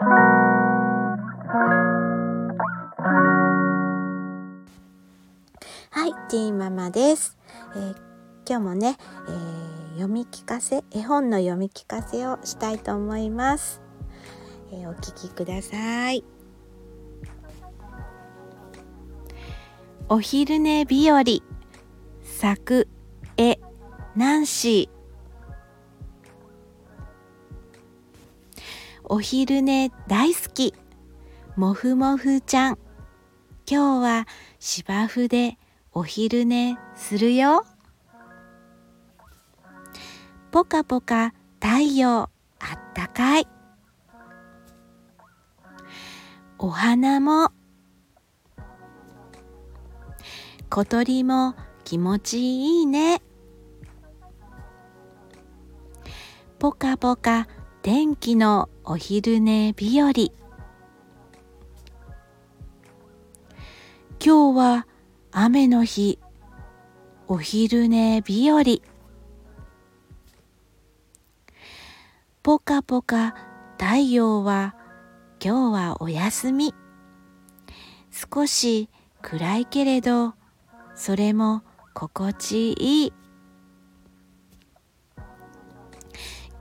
はい、ティーママです。えー、今日もね、えー、読み聞かせ、絵本の読み聞かせをしたいと思います。えー、お聞きください。お昼寝日和作絵ナンシーお昼寝大好き。もふもふちゃん。今日は芝生でお昼寝するよ。ぽかぽか太陽あったかい。お花も。小鳥も気持ちいいね。ぽかぽか天気のお昼寝日和。今日は雨の日。お昼寝日和。ぽかぽか太陽は今日はお休み。少し暗いけれどそれも心地いい。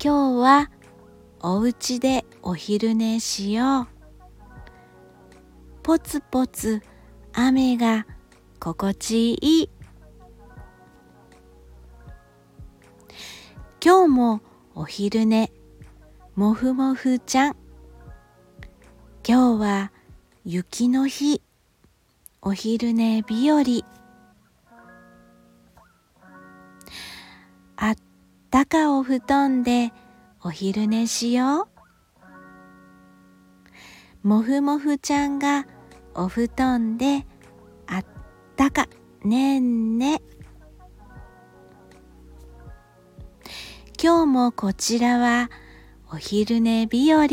今日はお家でお昼寝しよう。ポツポツ雨が心地いい。今日もお昼寝もふもふちゃん。今日は雪の日。お昼寝日和。あったかお布団でお昼寝しよう。もふもふちゃんがお布団であったかねんね。今日もこちらはお昼寝日和。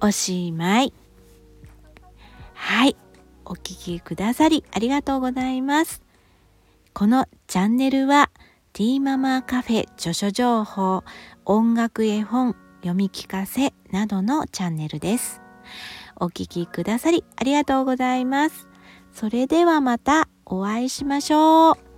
おしまい。はい。お聴きくださりありがとうございます。このチャンネルはティーママカフェ著書情報音楽絵本読み聞かせなどのチャンネルです。お聴きくださりありがとうございます。それではまたお会いしましょう。